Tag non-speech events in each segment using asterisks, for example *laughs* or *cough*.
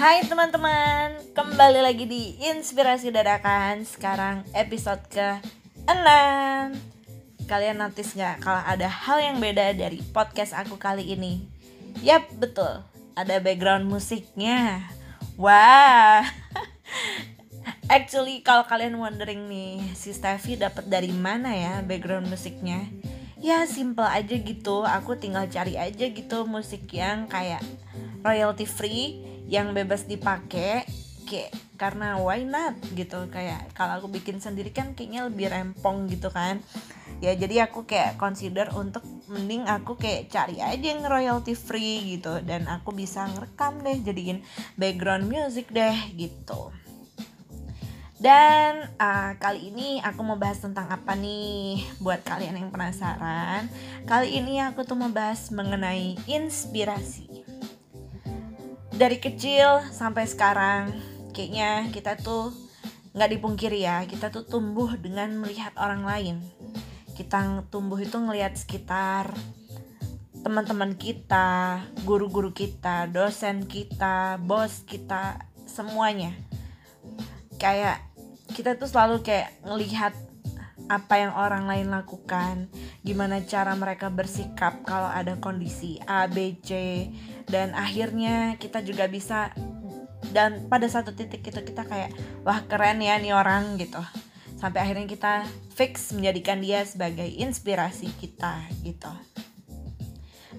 Hai teman-teman, kembali lagi di Inspirasi Dadakan. Sekarang episode ke-6 Kalian notice gak kalau ada hal yang beda dari podcast aku kali ini? Yap, betul, ada background musiknya. Wah. *laughs* Actually kalau kalian wondering nih Si Steffi dapat dari mana ya background musiknya? Ya simple aja gitu. Aku tinggal cari aja gitu musik yang kayak royalty free yang bebas dipakai kayak karena why not gitu. Kayak kalau aku bikin sendiri kan kayaknya lebih rempong gitu kan. Ya jadi aku kayak consider untuk mending aku kayak cari aja yang royalty free gitu. Dan aku bisa ngerekam deh jadiin background music deh gitu. Dan uh, kali ini aku mau bahas tentang apa nih buat kalian yang penasaran. Kali ini aku tuh mau bahas mengenai inspirasi dari kecil sampai sekarang kayaknya kita tuh nggak dipungkiri ya kita tuh tumbuh dengan melihat orang lain. Kita tumbuh itu ngelihat sekitar teman-teman kita guru-guru kita dosen kita bos kita semuanya. Kayak kita tuh selalu kayak ngelihat apa yang orang lain lakukan gimana cara mereka bersikap kalau ada kondisi A, B, C dan akhirnya kita juga bisa dan pada satu titik itu kita kayak wah keren ya nih orang gitu. Sampai akhirnya kita fix menjadikan dia sebagai inspirasi kita gitu.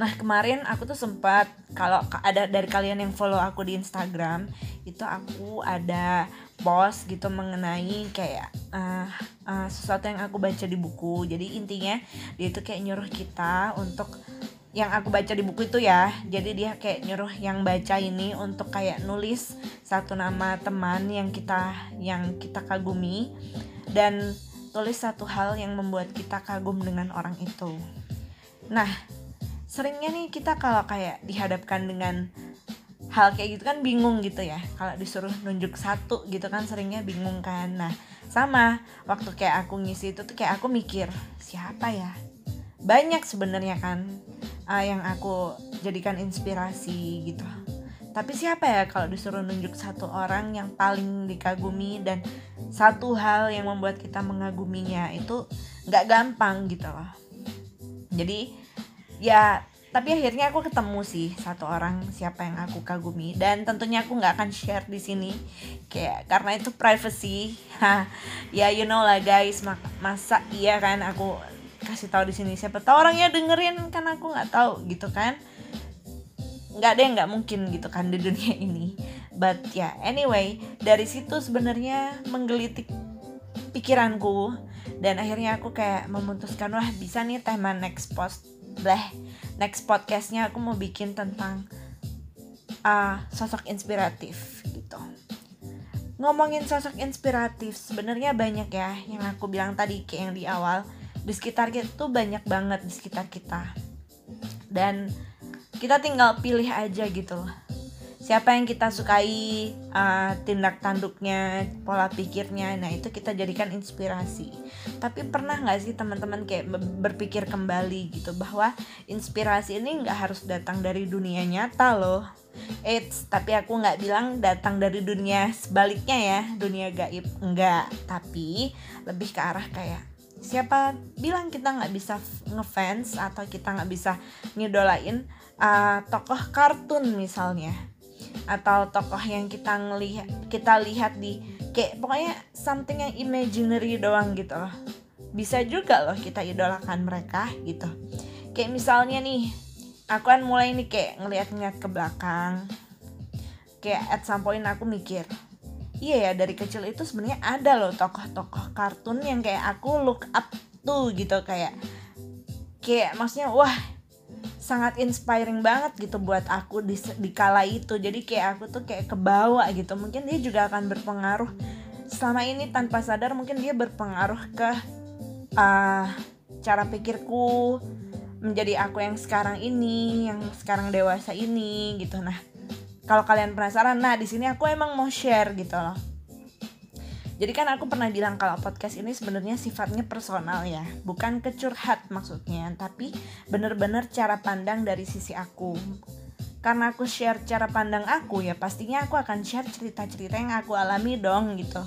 Nah kemarin aku tuh sempat kalau ada dari kalian yang follow aku di Instagram itu aku ada post gitu mengenai kayak uh, uh, sesuatu yang aku baca di buku. Jadi intinya dia itu kayak nyuruh kita untuk yang aku baca di buku itu ya. Jadi dia kayak nyuruh yang baca ini untuk kayak nulis satu nama teman yang kita yang kita kagumi dan tulis satu hal yang membuat kita kagum dengan orang itu. Nah seringnya nih kita kalau kayak dihadapkan dengan hal kayak gitu kan bingung gitu ya. Kalau disuruh nunjuk satu gitu kan seringnya bingung kan. Nah sama waktu kayak aku ngisi itu tuh kayak aku mikir siapa ya? Banyak sebenarnya kan uh, yang aku jadikan inspirasi gitu. Tapi siapa ya kalau disuruh nunjuk satu orang yang paling dikagumi dan satu hal yang membuat kita mengaguminya itu nggak gampang gitu loh. Jadi ya tapi akhirnya aku ketemu sih satu orang siapa yang aku kagumi dan tentunya aku nggak akan share di sini kayak karena itu privacy. *laughs* Ya you know lah guys masa iya kan aku kasih tahu di sini. Siapa tahu orangnya dengerin kan aku nggak tahu gitu kan? Nggak deh nggak mungkin gitu kan di dunia ini. But ya yeah, anyway dari situ sebenarnya menggelitik pikiranku. Dan akhirnya aku kayak memutuskan wah bisa nih tema next post bleh next podcastnya aku mau bikin tentang uh, sosok inspiratif gitu. Ngomongin sosok inspiratif sebenarnya banyak ya yang aku bilang tadi kayak yang di awal di sekitar kita tuh banyak banget di sekitar kita. Dan kita tinggal pilih aja gitu loh. Siapa yang kita sukai uh, tindak tanduknya pola pikirnya nah itu kita jadikan inspirasi. Tapi pernah nggak sih teman-teman kayak berpikir kembali gitu bahwa inspirasi ini nggak harus datang dari dunia nyata loh? Eits, tapi aku nggak bilang datang dari dunia sebaliknya ya, dunia gaib. Enggak, tapi lebih ke arah kayak siapa bilang kita nggak bisa ngefans atau kita nggak bisa ngidolain uh, tokoh kartun misalnya atau tokoh yang kita ngelihat kita lihat di kayak pokoknya something yang imaginary doang gitu loh. Bisa juga loh kita idolakan mereka gitu. Kayak misalnya nih aku kan mulai nih kayak ngeliat-ngeliat ke belakang. Kayak at some point aku mikir iya ya dari kecil itu sebenarnya ada loh tokoh-tokoh kartun yang kayak aku look up tuh gitu kayak kayak maksudnya wah sangat inspiring banget gitu buat aku di, di kala itu. Jadi kayak aku tuh kayak kebawa gitu. Mungkin dia juga akan berpengaruh. Selama ini tanpa sadar mungkin dia berpengaruh ke uh, cara pikirku menjadi aku yang sekarang ini yang sekarang dewasa ini gitu. Nah kalau kalian penasaran nah di sini aku emang mau share gitu loh. Jadi kan aku pernah bilang kalau podcast ini sebenarnya sifatnya personal ya bukan kecurhat maksudnya tapi bener-bener cara pandang dari sisi aku. Karena aku share cara pandang aku ya pastinya aku akan share cerita-cerita yang aku alami dong gitu.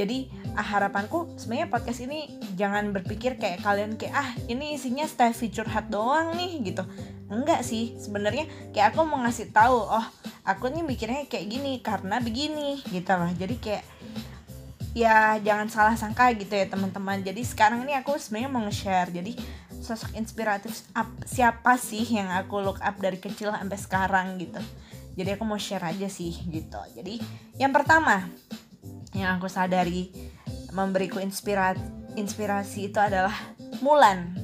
Jadi ah, harapanku sebenarnya podcast ini jangan berpikir kayak kalian kayak ah ini isinya Steffi curhat doang nih gitu. Enggak sih sebenarnya kayak aku mau ngasih tahu oh aku nih mikirnya kayak gini karena begini gitu loh. Jadi kayak ya jangan salah sangka gitu ya teman-teman. Jadi sekarang ini aku sebenarnya mau nge-share. Jadi sosok inspiratif up, siapa sih yang aku look up dari kecil sampai sekarang gitu. Jadi aku mau share aja sih gitu. Jadi yang pertama yang aku sadari memberiku inspirasi inspirasi itu adalah Mulan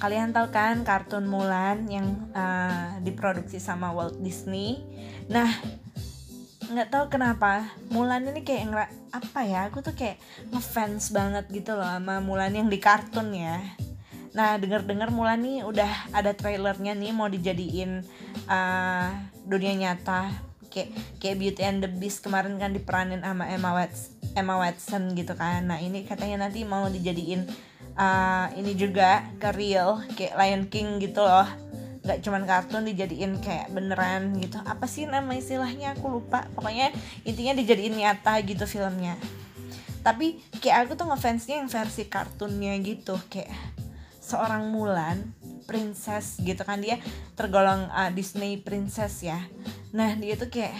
kalian tahu kan kartun Mulan yang uh, diproduksi sama Walt Disney? Nah nggak tahu kenapa Mulan ini kayak nggak apa ya aku tuh kayak ngefans banget gitu loh sama Mulan yang di kartun ya. Nah denger dengar Mulan nih udah ada trailernya nih mau dijadiin uh, dunia nyata. Kayak kayak Beauty and the Beast kemarin kan diperanin sama Emma Watson Emma Watson gitu kan. Nah ini katanya nanti mau dijadiin uh, ini juga ke real kayak Lion King gitu loh. Nggak cuman kartun dijadiin kayak beneran gitu. Apa sih nama istilahnya? Aku lupa. Pokoknya intinya dijadiin nyata gitu filmnya. Tapi kayak aku tuh ngefansnya yang versi kartunnya gitu. Kayak seorang Mulan princess gitu kan. Dia tergolong uh, Disney princess ya. Nah dia tuh kayak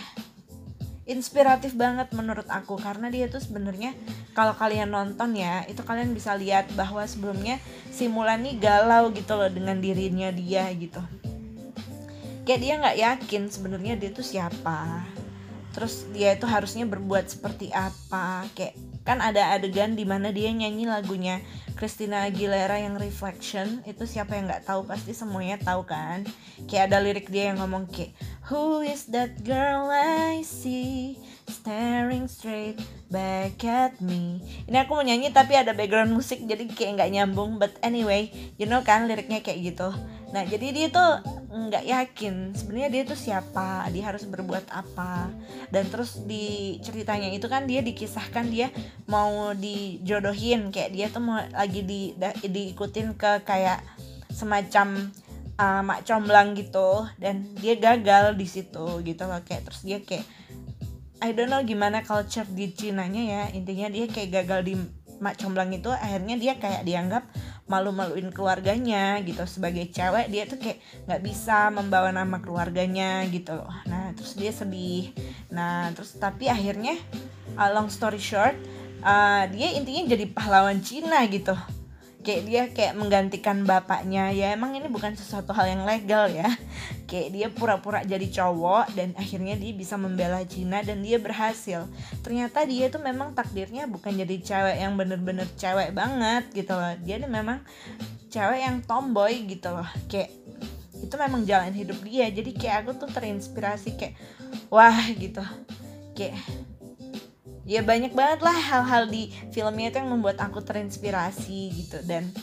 inspiratif banget menurut aku. Karena dia tuh sebenarnya kalau kalian nonton ya itu kalian bisa lihat bahwa sebelumnya si Mulan nih galau gitu loh dengan dirinya dia gitu. Kayak dia nggak yakin sebenarnya dia tuh siapa. Terus dia itu harusnya berbuat seperti apa. Kayak kan ada adegan di mana dia nyanyi lagunya Christina Aguilera yang Reflection. Itu siapa yang nggak tahu pasti semuanya tahu kan. Kayak ada lirik dia yang ngomong kayak Who is that girl I see staring straight back at me? Ini aku mau nyanyi tapi ada background musik jadi kayak nggak nyambung. But anyway, you know kan liriknya kayak gitu. Nah jadi dia tuh nggak yakin sebenarnya dia tuh siapa Dia harus berbuat apa. Dan terus di ceritanya itu kan dia dikisahkan dia mau dijodohin. Kayak dia tuh mau lagi di, diikutin ke kayak semacam uh, mak comblang gitu dan dia gagal di situ gitu loh kayak terus dia kayak I don't know gimana culture di Cina-nya ya intinya dia kayak gagal di mak comblang itu akhirnya dia kayak dianggap malu-maluin keluarganya gitu sebagai cewek dia tuh kayak nggak bisa membawa nama keluarganya gitu loh. Nah terus dia sedih. Nah terus tapi akhirnya uh, long story short uh, dia intinya jadi pahlawan Cina gitu kayak dia kayak menggantikan bapaknya. Ya emang ini bukan sesuatu hal yang legal ya. Kayak dia pura-pura jadi cowok dan akhirnya dia bisa membela Cina dan dia berhasil. Ternyata dia tuh memang takdirnya bukan jadi cewek yang bener-bener cewek banget gitu loh. Dia tuh memang cewek yang tomboy gitu loh. Kayak itu memang jalan hidup dia. Jadi kayak aku tuh terinspirasi kayak wah gitu. Kayak ya banyak banget lah hal-hal di filmnya itu yang membuat aku terinspirasi gitu. Dan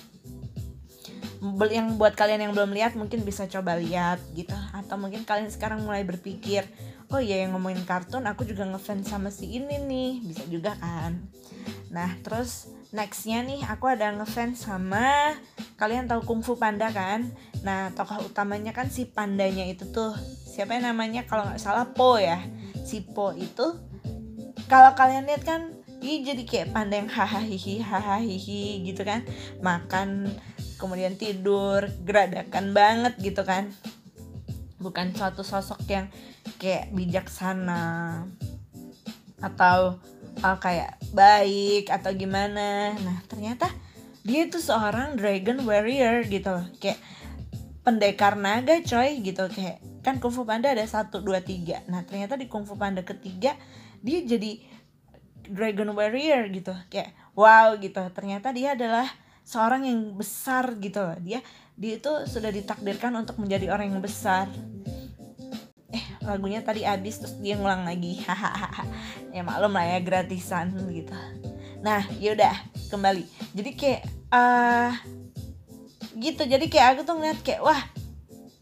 yang buat kalian yang belum lihat mungkin bisa coba lihat gitu. Atau mungkin kalian sekarang mulai berpikir oh iya yang ngomongin kartun aku juga ngefans sama si ini nih. Bisa juga kan. Nah terus nextnya nih aku ada ngefans sama kalian tahu kungfu panda kan? Nah tokoh utamanya kan si pandanya itu tuh. Siapa yang namanya? Kalau nggak salah Po ya. Si Po itu kalau kalian lihat kan ini jadi kayak pandang hahaha hahaha gitu kan. Makan kemudian tidur geradakan banget gitu kan. Bukan suatu sosok yang kayak bijaksana atau uh, kayak baik atau gimana. Nah ternyata dia itu seorang dragon warrior gitu loh. Kayak pendekar naga coy gitu. Kayak kan kungfu panda ada satu dua tiga. Nah ternyata di kungfu panda ketiga dia jadi dragon warrior gitu. Kayak wow gitu. Ternyata dia adalah seorang yang besar gitu dia dia itu sudah ditakdirkan untuk menjadi orang yang besar. Eh lagunya tadi habis terus dia ngulang lagi. Hahaha *laughs* ya maklum lah ya gratisan gitu. Nah yaudah kembali. Jadi kayak uh, gitu. Jadi kayak aku tuh ngeliat kayak wah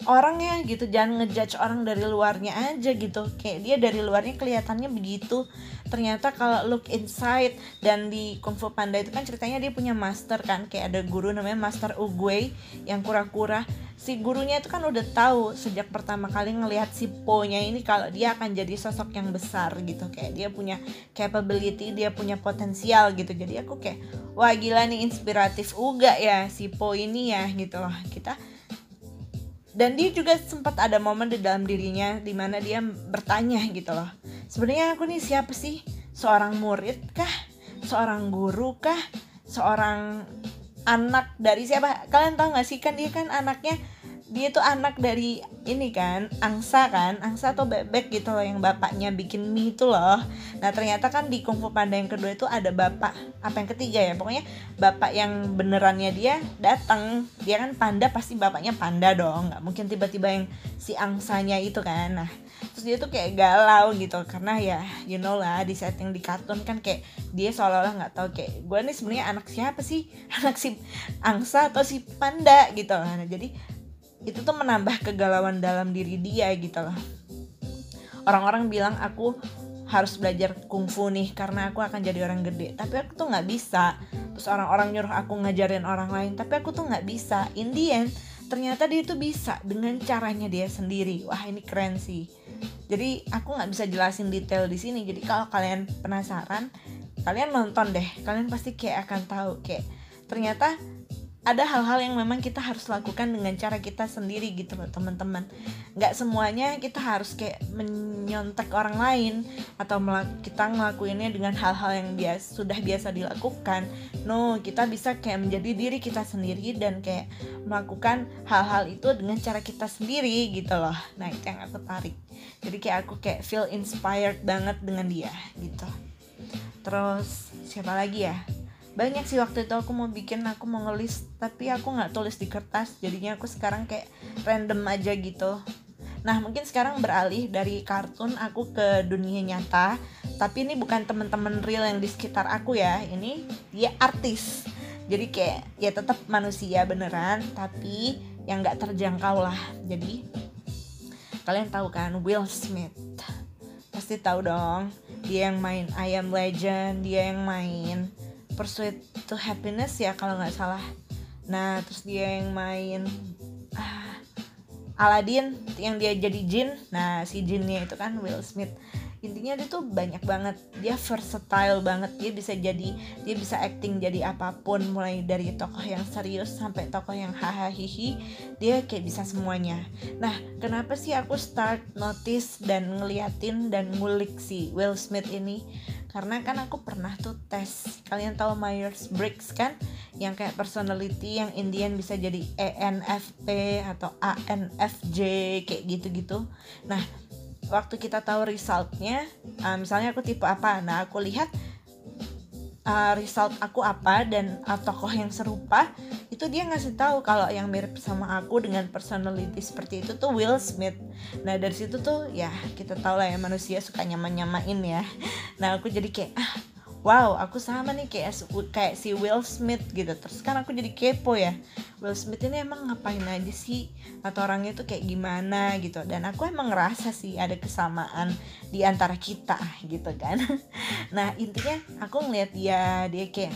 orang ya gitu jangan ngejudge orang dari luarnya aja gitu. Kayak dia dari luarnya kelihatannya begitu. Ternyata kalau look inside dan di Kung Fu Panda itu kan ceritanya dia punya master kan kayak ada guru namanya Master Uguay yang kura-kura. Si gurunya itu kan udah tahu sejak pertama kali ngelihat si Po-nya ini kalau dia akan jadi sosok yang besar gitu. Kayak dia punya capability dia punya potensial gitu. Jadi aku kayak wah gila nih inspiratif uga ya si Po ini ya gitu loh. Kita dan dia juga sempat ada momen di dalam dirinya di mana dia bertanya gitu loh. Sebenarnya aku nih siapa sih? Seorang murid kah? Seorang guru kah? Seorang anak dari siapa? Kalian tahu gak sih? Kan dia kan anaknya dia tuh anak dari ini kan angsa kan angsa atau bebek gitu loh yang bapaknya bikin mie itu loh. Nah ternyata kan di kungfu panda yang kedua itu ada bapak apa yang ketiga ya? Pokoknya bapak yang benerannya dia datang dia kan panda pasti bapaknya panda dong. Nggak mungkin tiba-tiba yang si angsanya itu kan. Nah terus dia tuh kayak galau gitu. Karena ya you know lah di setting di kartun kan kayak dia seolah-olah nggak tahu kayak gue nih sebenarnya anak siapa sih? *laughs* Anak si angsa atau si panda? Gitu. Nah jadi itu tuh menambah kegalauan dalam diri dia gitu loh. Orang-orang bilang aku harus belajar kungfu nih karena aku akan jadi orang gede. Tapi aku tuh nggak bisa. Terus orang-orang nyuruh aku ngajarin orang lain tapi aku tuh nggak bisa. In the end ternyata dia tuh bisa dengan caranya dia sendiri. Wah ini keren sih. Jadi aku nggak bisa jelasin detail di sini. Jadi kalau kalian penasaran kalian nonton deh. Kalian pasti kayak akan tahu kayak ternyata ada hal-hal yang memang kita harus lakukan dengan cara kita sendiri gitu loh teman-teman. Nggak semuanya kita harus kayak menyontek orang lain atau kita ngelakuinnya dengan hal-hal yang biasa sudah biasa dilakukan. No kita bisa kayak menjadi diri kita sendiri dan kayak melakukan hal-hal itu dengan cara kita sendiri gitu loh. Nah itu yang aku tarik. Jadi kayak aku kayak feel inspired banget dengan dia gitu. Terus siapa lagi ya banyak sih waktu itu aku mau bikin aku mau ngelis tapi aku nggak tulis di kertas. Jadinya aku sekarang kayak random aja gitu. Nah mungkin sekarang beralih dari kartun aku ke dunia nyata. Tapi ini bukan teman-teman real yang di sekitar aku ya. Ini dia artis. Jadi kayak ya tetap manusia beneran tapi yang nggak terjangkau lah. Jadi kalian tahu kan Will Smith. Pasti tahu dong. Dia yang main I Am Legend dia yang main Pursuit to Happiness ya kalau nggak salah. Nah terus dia yang main ah, Aladdin yang dia jadi Jin. Nah si Jinnya itu kan Will Smith. Intinya dia tuh banyak banget. Dia versatile banget. Dia bisa jadi dia bisa acting jadi apa pun. Mulai dari tokoh yang serius sampai tokoh yang hahaha hihi dia kayak bisa semuanya. Nah kenapa sih aku start notice dan ngeliatin dan ngulik si Will Smith ini karena kan aku pernah tuh tes. Kalian tahu Myers Briggs kan? Yang kayak personality yang Indian bisa jadi ENFP atau ANFJ kayak gitu-gitu. Nah waktu kita tahu resultnya uh, misalnya aku tipe apa? Nah aku lihat uh, result aku apa dan uh, tokoh yang serupa itu dia ngasih tahu kalau yang mirip sama aku dengan personality seperti itu tuh Will Smith. Nah dari situ tuh ya kita tahu lah ya manusia suka nyama nyamain ya. Nah aku jadi kayak ah wow aku sama nih kayak kayak si Will Smith gitu. Terus kan aku jadi kepo ya. Will Smith ini emang ngapain aja sih? Atau orangnya tuh kayak gimana gitu. Dan aku emang ngerasa sih ada kesamaan di antara kita gitu kan. *laughs* Nah intinya aku ngeliat dia dia kayak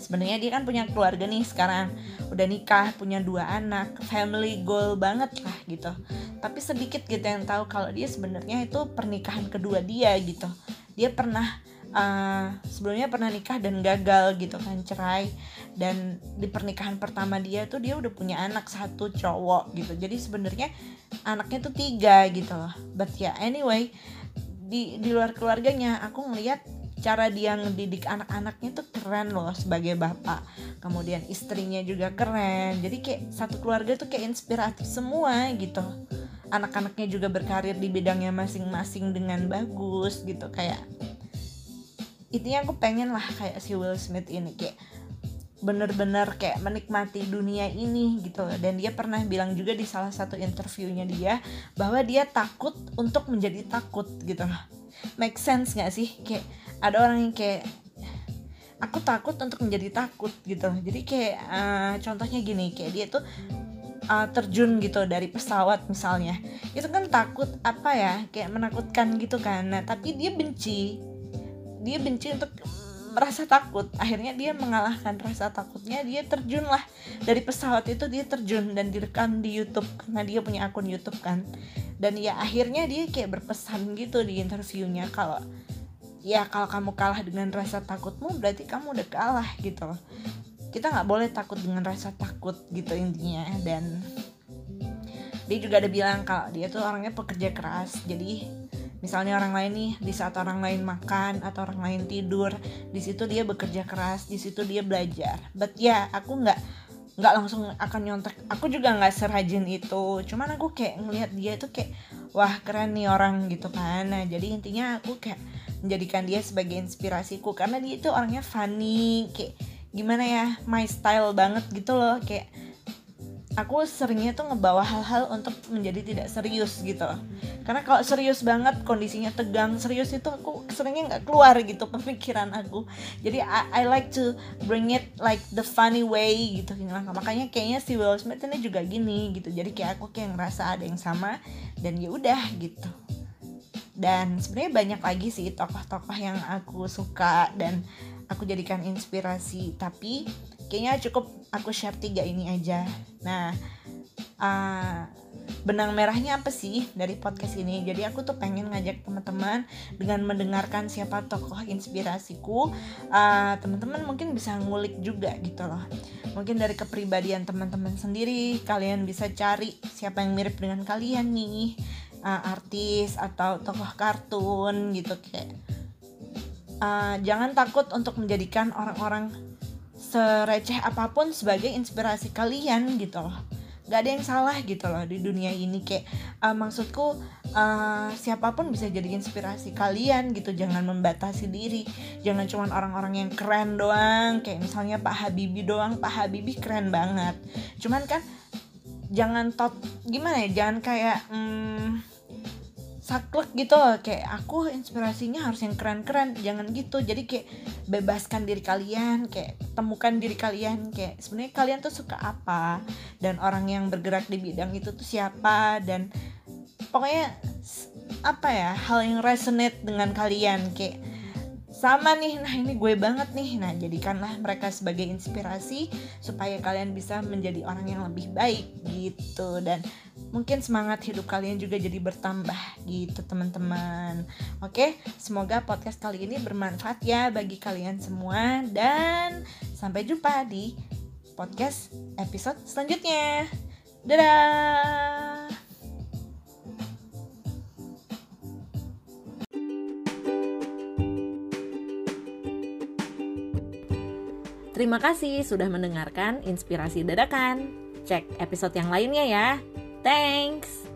sebenarnya dia kan punya keluarga nih sekarang. Udah nikah punya dua anak family goal banget lah gitu. Tapi sedikit gitu yang tahu kalau dia sebenarnya itu pernikahan kedua dia gitu. Dia pernah uh, sebelumnya pernah nikah dan gagal gitu kan cerai. Dan di pernikahan pertama dia tuh dia udah punya anak satu cowok gitu. Jadi sebenarnya anaknya tuh tiga gitu loh. But ya yeah, anyway di di luar keluarganya aku ngelihat cara dia ngedidik anak-anaknya tuh keren loh sebagai bapak. Kemudian istrinya juga keren. Jadi kayak satu keluarga tuh kayak inspiratif semua gitu. Anak-anaknya juga berkarir di bidangnya masing-masing dengan bagus gitu. Kayak intinya aku pengen lah kayak si Will Smith ini kayak bener-bener kayak menikmati dunia ini gitu dan dia pernah bilang juga di salah satu interviewnya dia bahwa dia takut untuk menjadi takut gitu make sense gak sih? Kayak ada orang yang kayak aku takut untuk menjadi takut gitu jadi kayak uh, contohnya gini kayak dia tuh uh, terjun gitu dari pesawat misalnya. Itu kan takut apa ya? Kayak menakutkan gitu kan. Nah tapi dia benci dia benci untuk merasa takut. Akhirnya dia mengalahkan rasa takutnya dia terjun lah. Dari pesawat itu dia terjun dan direkam di YouTube karena dia punya akun YouTube kan. Dan ya akhirnya dia kayak berpesan gitu di interviewnya kalau ya kalau kamu kalah dengan rasa takutmu berarti kamu udah kalah gitu loh. Kita nggak boleh takut dengan rasa takut gitu intinya. Dan dia juga ada bilang kalau dia tuh orangnya pekerja keras jadi misalnya orang lain nih di saat orang lain makan atau orang lain tidur di situ dia bekerja keras di situ dia belajar. But ya yeah, aku nggak nggak langsung akan nyontek. Aku juga nggak serajin itu. Cuman aku kayak ngelihat dia itu kayak wah keren nih orang gitu kan. Nah jadi intinya aku kayak menjadikan dia sebagai inspirasiku. Karena dia itu orangnya funny kayak gimana ya my style banget gitu loh. Kayak aku seringnya tuh ngebawa hal-hal untuk menjadi tidak serius gitu. Karena kalau serius banget kondisinya tegang serius itu aku seringnya nggak keluar gitu pemikiran aku. Jadi I, I like to bring it like the funny way gitu. Makanya kayaknya si Will Smith ini juga gini gitu. Jadi kayak aku kayak ngerasa ada yang sama dan ya udah gitu. Dan sebenarnya banyak lagi sih tokoh-tokoh yang aku suka dan aku jadikan inspirasi. Tapi kayaknya cukup aku share tiga ini aja. Nah uh, benang merahnya apa sih dari podcast ini? Jadi aku tuh pengen ngajak teman-teman dengan mendengarkan siapa tokoh inspirasiku uh, teman-teman mungkin bisa ngulik juga gitu loh. Mungkin dari kepribadian teman-teman sendiri kalian bisa cari siapa yang mirip dengan kalian nih uh, artis atau tokoh kartun gitu kayak uh, jangan takut untuk menjadikan orang-orang sereceh apa pun sebagai inspirasi kalian gitu loh. Gak ada yang salah gitu loh di dunia ini. Kayak uh, maksudku uh, siapa pun bisa jadi inspirasi kalian gitu. Jangan membatasi diri. Jangan cuma orang-orang yang keren doang. Kayak misalnya Pak Habibie doang. Pak Habibie keren banget. Cuman kan jangan tot gimana ya? Jangan kayak hmm, saklek gitu. Loh kayak aku inspirasinya harus yang keren-keren jangan gitu. Jadi kayak bebaskan diri kalian kayak temukan diri kalian kayak sebenarnya kalian tuh suka apa? Dan orang yang bergerak di bidang itu tuh siapa? Dan pokoknya apa ya hal yang resonate dengan kalian. Kayak sama nih nah ini gue banget nih. Nah jadikanlah mereka sebagai inspirasi supaya kalian bisa menjadi orang yang lebih baik gitu. Dan mungkin semangat hidup kalian juga jadi bertambah gitu teman-teman oke semoga podcast kali ini bermanfaat ya bagi kalian semua dan sampai jumpa di podcast episode selanjutnya dadah Terima kasih sudah mendengarkan Inspirasi Dadakan. Cek episode yang lainnya ya. Thanks!